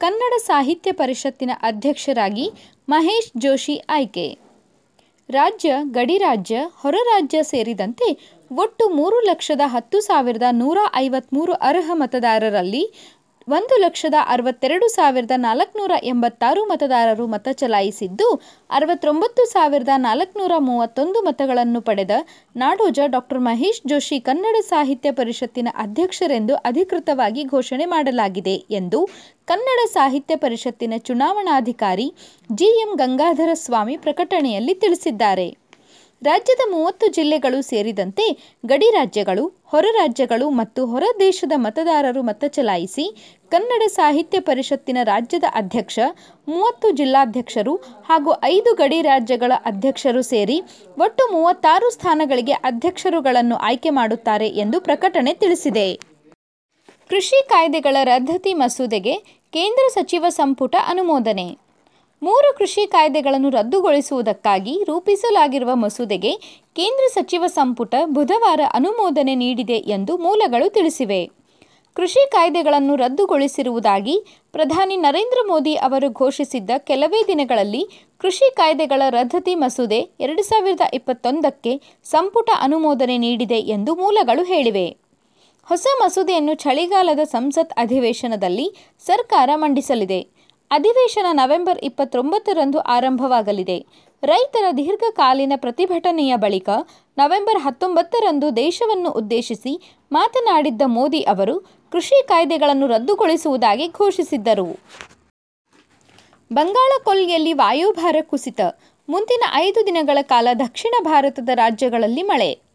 ಕನ್ನಡ ಸಾಹಿತ್ಯ ಪರಿಷತ್ತಿನ ಅಧ್ಯಕ್ಷರಾಗಿ ಮಹೇಶ್ ಜೋಶಿ ಆಯ್ಕೆ. ರಾಜ್ಯ, ಗಡಿ ರಾಜ್ಯ, ಹೊರ ರಾಜ್ಯ ಸೇರಿದಂತೆ ಒಟ್ಟು ಮೂರು ಲಕ್ಷದ ಹತ್ತು ಸಾವಿರದ ನೂರ ಐವತ್ತ್ಮೂರು ಅರ್ಹ ಮತದಾರರಲ್ಲಿ ಒಂದು ಲಕ್ಷದ ಅರವತ್ತೆರಡು ಸಾವಿರದ ನಾಲ್ಕುನೂರ ಎಂಬತ್ತಾರು ಮತದಾರರು ಮತ ಚಲಾಯಿಸಿದ್ದು, ಅರವತ್ತೊಂಬತ್ತು ಸಾವಿರದ ನಾಲ್ಕುನೂರ ಮೂವತ್ತೊಂದು ಮತಗಳನ್ನು ಪಡೆದ ನಾಡೋಜ ಡಾಕ್ಟರ್ ಮಹೇಶ್ ಜೋಶಿ ಕನ್ನಡ ಸಾಹಿತ್ಯ ಪರಿಷತ್ತಿನ ಅಧ್ಯಕ್ಷರೆಂದು ಅಧಿಕೃತವಾಗಿ ಘೋಷಣೆ ಮಾಡಲಾಗಿದೆ ಎಂದು ಕನ್ನಡ ಸಾಹಿತ್ಯ ಪರಿಷತ್ತಿನ ಚುನಾವಣಾಧಿಕಾರಿ ಜಿಎಂ ಗಂಗಾಧರ ಸ್ವಾಮಿ ಪ್ರಕಟಣೆಯಲ್ಲಿ ತಿಳಿಸಿದ್ದಾರೆ. ರಾಜ್ಯದ ಮೂವತ್ತು ಜಿಲ್ಲೆಗಳು ಸೇರಿದಂತೆ ಗಡಿ ರಾಜ್ಯಗಳು, ಹೊರ ರಾಜ್ಯಗಳು ಮತ್ತು ಹೊರ ದೇಶದ ಮತದಾರರು ಮತ ಚಲಾಯಿಸಿ ಕನ್ನಡ ಸಾಹಿತ್ಯ ಪರಿಷತ್ತಿನ ರಾಜ್ಯದ ಅಧ್ಯಕ್ಷ, ಮೂವತ್ತು ಜಿಲ್ಲಾಧ್ಯಕ್ಷರು ಹಾಗೂ ಐದು ಗಡಿ ರಾಜ್ಯಗಳ ಅಧ್ಯಕ್ಷರು ಸೇರಿ ಒಟ್ಟು ಮೂವತ್ತಾರು ಸ್ಥಾನಗಳಿಗೆ ಅಧ್ಯಕ್ಷರುಗಳನ್ನು ಆಯ್ಕೆ ಮಾಡುತ್ತಾರೆ ಎಂದು ಪ್ರಕಟಣೆ ತಿಳಿಸಿದೆ. ಕೃಷಿ ಕಾಯ್ದೆಗಳ ರದ್ದತಿ ಮಸೂದೆಗೆ ಕೇಂದ್ರ ಸಚಿವ ಸಂಪುಟ ಅನುಮೋದನೆ. ಮೂರು ಕೃಷಿ ಕಾಯ್ದೆಗಳನ್ನು ರದ್ದುಗೊಳಿಸುವುದಕ್ಕಾಗಿ ರೂಪಿಸಲಾಗಿರುವ ಮಸೂದೆಗೆ ಕೇಂದ್ರ ಸಚಿವ ಸಂಪುಟ ಬುಧವಾರ ಅನುಮೋದನೆ ನೀಡಿದೆ ಎಂದು ಮೂಲಗಳು ತಿಳಿಸಿವೆ. ಕೃಷಿ ಕಾಯ್ದೆಗಳನ್ನು ರದ್ದುಗೊಳಿಸಿರುವುದಾಗಿ ಪ್ರಧಾನಿ ನರೇಂದ್ರ ಮೋದಿ ಅವರು ಘೋಷಿಸಿದ್ದ ಕೆಲವೇ ದಿನಗಳಲ್ಲಿ ಕೃಷಿ ಕಾಯ್ದೆಗಳ ರದ್ದತಿ ಮಸೂದೆ ಎರಡು ಸಾವಿರದ ಇಪ್ಪತ್ತೊಂದಕ್ಕೆ ಸಂಪುಟ ಅನುಮೋದನೆ ನೀಡಿದೆ ಎಂದು ಮೂಲಗಳು ಹೇಳಿವೆ. ಹೊಸ ಮಸೂದೆಯನ್ನು ಚಳಿಗಾಲದ ಸಂಸತ್ ಅಧಿವೇಶನದಲ್ಲಿ ಸರ್ಕಾರ ಮಂಡಿಸಲಿದೆ. ಅಧಿವೇಶನ ನವೆಂಬರ್ ಇಪ್ಪತ್ತೊಂಬತ್ತರಂದು ಆರಂಭವಾಗಲಿದೆ. ರೈತರ ದೀರ್ಘಕಾಲೀನ ಪ್ರತಿಭಟನೆಯ ಬಳಿಕ ನವೆಂಬರ್ ಹತ್ತೊಂಬತ್ತರಂದು ದೇಶವನ್ನು ಉದ್ದೇಶಿಸಿ ಮಾತನಾಡಿದ್ದ ಮೋದಿ ಅವರು, ಕೃಷಿ ಕಾಯ್ದೆಗಳನ್ನು ರದ್ದುಗೊಳಿಸುವುದಾಗಿ ಘೋಷಿಸಿದ್ದರು. ಬಂಗಾಳ ಕೊಲ್ಲಿಯಲ್ಲಿ ವಾಯುಭಾರ ಕುಸಿತ, ಮುಂದಿನ ಐದು ದಿನಗಳ ಕಾಲ ದಕ್ಷಿಣ ಭಾರತದ ರಾಜ್ಯಗಳಲ್ಲಿ ಮಳೆ.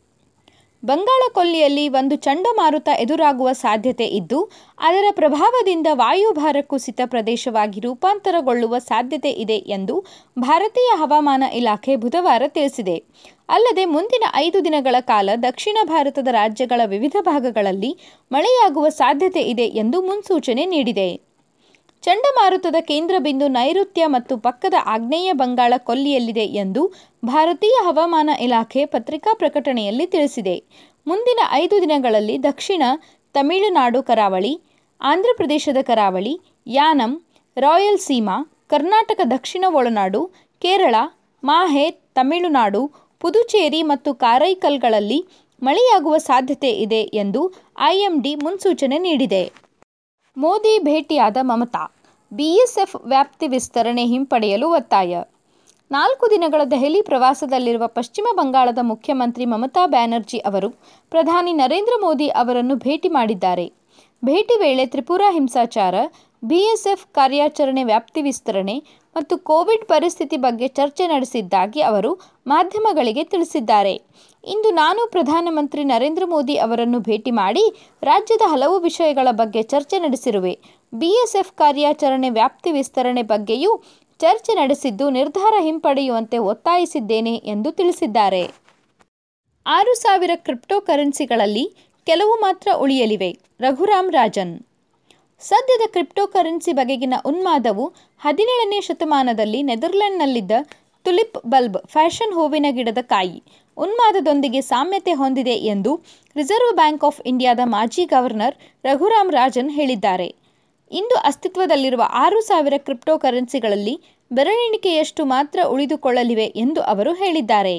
ಬಂಗಾಳ ಕೊಲ್ಲಿಯಲ್ಲಿ ಒಂದು ಚಂಡಮಾರುತ ಎದುರಾಗುವ ಸಾಧ್ಯತೆ ಇದ್ದು, ಅದರ ಪ್ರಭಾವದಿಂದ ವಾಯುಭಾರ ಕುಸಿತ ಪ್ರದೇಶವಾಗಿ ರೂಪಾಂತರಗೊಳ್ಳುವ ಸಾಧ್ಯತೆ ಇದೆ ಎಂದು ಭಾರತೀಯ ಹವಾಮಾನ ಇಲಾಖೆ ಬುಧವಾರ ತಿಳಿಸಿದೆ. ಅಲ್ಲದೆ ಮುಂದಿನ ಐದು ದಿನಗಳ ಕಾಲ ದಕ್ಷಿಣ ಭಾರತದ ರಾಜ್ಯಗಳ ವಿವಿಧ ಭಾಗಗಳಲ್ಲಿ ಮಳೆಯಾಗುವ ಸಾಧ್ಯತೆ ಇದೆ ಎಂದು ಮುನ್ಸೂಚನೆ ನೀಡಿದೆ. ಚಂಡಮಾರುತದ ಕೇಂದ್ರ ಬಿಂದು ನೈಋತ್ಯ ಮತ್ತು ಪಕ್ಕದ ಆಗ್ನೇಯ ಬಂಗಾಳ ಕೊಲ್ಲಿಯಲ್ಲಿದೆ ಎಂದು ಭಾರತೀಯ ಹವಾಮಾನ ಇಲಾಖೆ ಪತ್ರಿಕಾ ಪ್ರಕಟಣೆಯಲ್ಲಿ ತಿಳಿಸಿದೆ. ಮುಂದಿನ ಐದು ದಿನಗಳಲ್ಲಿ ದಕ್ಷಿಣ ತಮಿಳುನಾಡು ಕರಾವಳಿ ಆಂಧ್ರಪ್ರದೇಶದ ಕರಾವಳಿ, ಯಾನಂ, ರಾಯಲ್ ಸೀಮಾ, ಕರ್ನಾಟಕ ದಕ್ಷಿಣ ಒಳನಾಡು, ಕೇರಳ ಮಾಹೆ ತಮಿಳುನಾಡು, ಪುದುಚೇರಿ ಮತ್ತು ಕಾರೈಕಲ್ಗಳಲ್ಲಿ ಮಳೆಯಾಗುವ ಸಾಧ್ಯತೆ ಇದೆ ಎಂದು ಐಎಂಡಿ ಮುನ್ಸೂಚನೆ ನೀಡಿದೆ. ಮೋದಿ ಭೇಟಿಯಾದ ಮಮತಾ, ಬಿಎಸ್ಎಫ್ ವ್ಯಾಪ್ತಿ ವಿಸ್ತರಣೆ ಹಿಂಪಡೆಯಲು ಒತ್ತಾಯ. ನಾಲ್ಕು ದಿನಗಳ ದೆಹಲಿ ಪ್ರವಾಸದಲ್ಲಿರುವ ಪಶ್ಚಿಮ ಬಂಗಾಳದ ಮುಖ್ಯಮಂತ್ರಿ ಮಮತಾ ಬ್ಯಾನರ್ಜಿ ಅವರು ಪ್ರಧಾನಿ ನರೇಂದ್ರ ಮೋದಿ ಅವರನ್ನು ಭೇಟಿ ಮಾಡಿದ್ದಾರೆ. ಭೇಟಿ ವೇಳೆ ತ್ರಿಪುರಾ ಹಿಂಸಾಚಾರ ಬಿಎಸ್ಎಫ್ ಕಾರ್ಯಾಚರಣೆ ವ್ಯಾಪ್ತಿ ವಿಸ್ತರಣೆ ಮತ್ತು ಕೋವಿಡ್ ಪರಿಸ್ಥಿತಿ ಬಗ್ಗೆ ಚರ್ಚೆ ನಡೆಸಿದ್ದಾಗಿ ಅವರು ಮಾಧ್ಯಮಗಳಿಗೆ ತಿಳಿಸಿದ್ದಾರೆ. ಇಂದು ನಾನು ಪ್ರಧಾನಮಂತ್ರಿ ನರೇಂದ್ರ ಮೋದಿ ಅವರನ್ನು ಭೇಟಿ ಮಾಡಿ ರಾಜ್ಯದ ಹಲವು ವಿಷಯಗಳ ಬಗ್ಗೆ ಚರ್ಚೆ ನಡೆಸಿರುವೆ. ಬಿಎಸ್ಎಫ್ ಕಾರ್ಯಾಚರಣೆ ವ್ಯಾಪ್ತಿ ವಿಸ್ತರಣೆ ಬಗ್ಗೆಯೂ ಚರ್ಚೆ ನಡೆಸಿದ್ದು ನಿರ್ಧಾರ ಹಿಂಪಡೆಯುವಂತೆ ಒತ್ತಾಯಿಸಿದ್ದೇನೆ ಎಂದು ತಿಳಿಸಿದ್ದಾರೆ. ಆರು ಸಾವಿರ ಕ್ರಿಪ್ಟೋ ಕರೆನ್ಸಿಗಳಲ್ಲಿ ಕೆಲವು ಮಾತ್ರ ಉಳಿಯಲಿವೆ. ರಘುರಾಮ್ ರಾಜನ್ ಸದ್ಯದ ಕ್ರಿಪ್ಟೋ ಕರೆನ್ಸಿ ಬಗೆಗಿನ ಉನ್ಮಾದವು ಹದಿನೇಳನೇ ಶತಮಾನದಲ್ಲಿ ನೆದರ್ಲೆಂಡ್ನಲ್ಲಿದ್ದ ತುಲಿಪ್ ಬಲ್ಬ್ ಫ್ಯಾಷನ್ ಹೂವಿನ ಗಿಡದ ಕಾಯಿ. ಉನ್ಮಾದದೊಂದಿಗೆ ಸಾಮ್ಯತೆ ಹೊಂದಿದೆ ಎಂದು ರಿಸರ್ವ್ ಬ್ಯಾಂಕ್ ಆಫ್ ಇಂಡಿಯಾದ ಮಾಜಿ ಗವರ್ನರ್ ರಘುರಾಮ್ ರಾಜನ್ ಹೇಳಿದ್ದಾರೆ. ಇಂದು ಅಸ್ತಿತ್ವದಲ್ಲಿರುವ ಆರು ಸಾವಿರ ಕ್ರಿಪ್ಟೋ ಕರೆನ್ಸಿಗಳಲ್ಲಿ ಬೆರಳೆಣಿಕೆಯಷ್ಟು ಮಾತ್ರ ಉಳಿದುಕೊಳ್ಳಲಿವೆ ಎಂದು ಅವರು ಹೇಳಿದ್ದಾರೆ.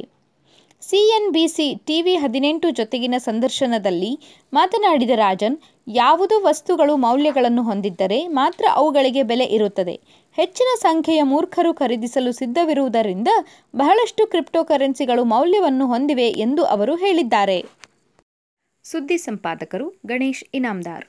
ಸಿಎನ್ಬಿಸಿ ಟಿವಿ ಹದಿನೆಂಟು ಜೊತೆಗಿನ ಸಂದರ್ಶನದಲ್ಲಿ ಮಾತನಾಡಿದ ರಾಜನ್ ಯಾವುದೋ ವಸ್ತುಗಳು ಮೌಲ್ಯಗಳನ್ನು ಹೊಂದಿದ್ದರೆ ಮಾತ್ರ ಅವುಗಳಿಗೆ ಬೆಲೆ ಇರುತ್ತದೆ. ಹೆಚ್ಚಿನ ಸಂಖ್ಯೆಯ ಮೂರ್ಖರು ಖರೀದಿಸಲು ಸಿದ್ಧವಿರುವುದರಿಂದ ಬಹಳಷ್ಟು ಕ್ರಿಪ್ಟೋ ಕರೆನ್ಸಿಗಳು ಮೌಲ್ಯವನ್ನು ಹೊಂದಿವೆ ಎಂದು ಅವರು ಹೇಳಿದ್ದಾರೆ. ಸುದ್ದಿ ಸಂಪಾದಕರು ಗಣೇಶ್ ಇನಾಮ್ದಾರ್.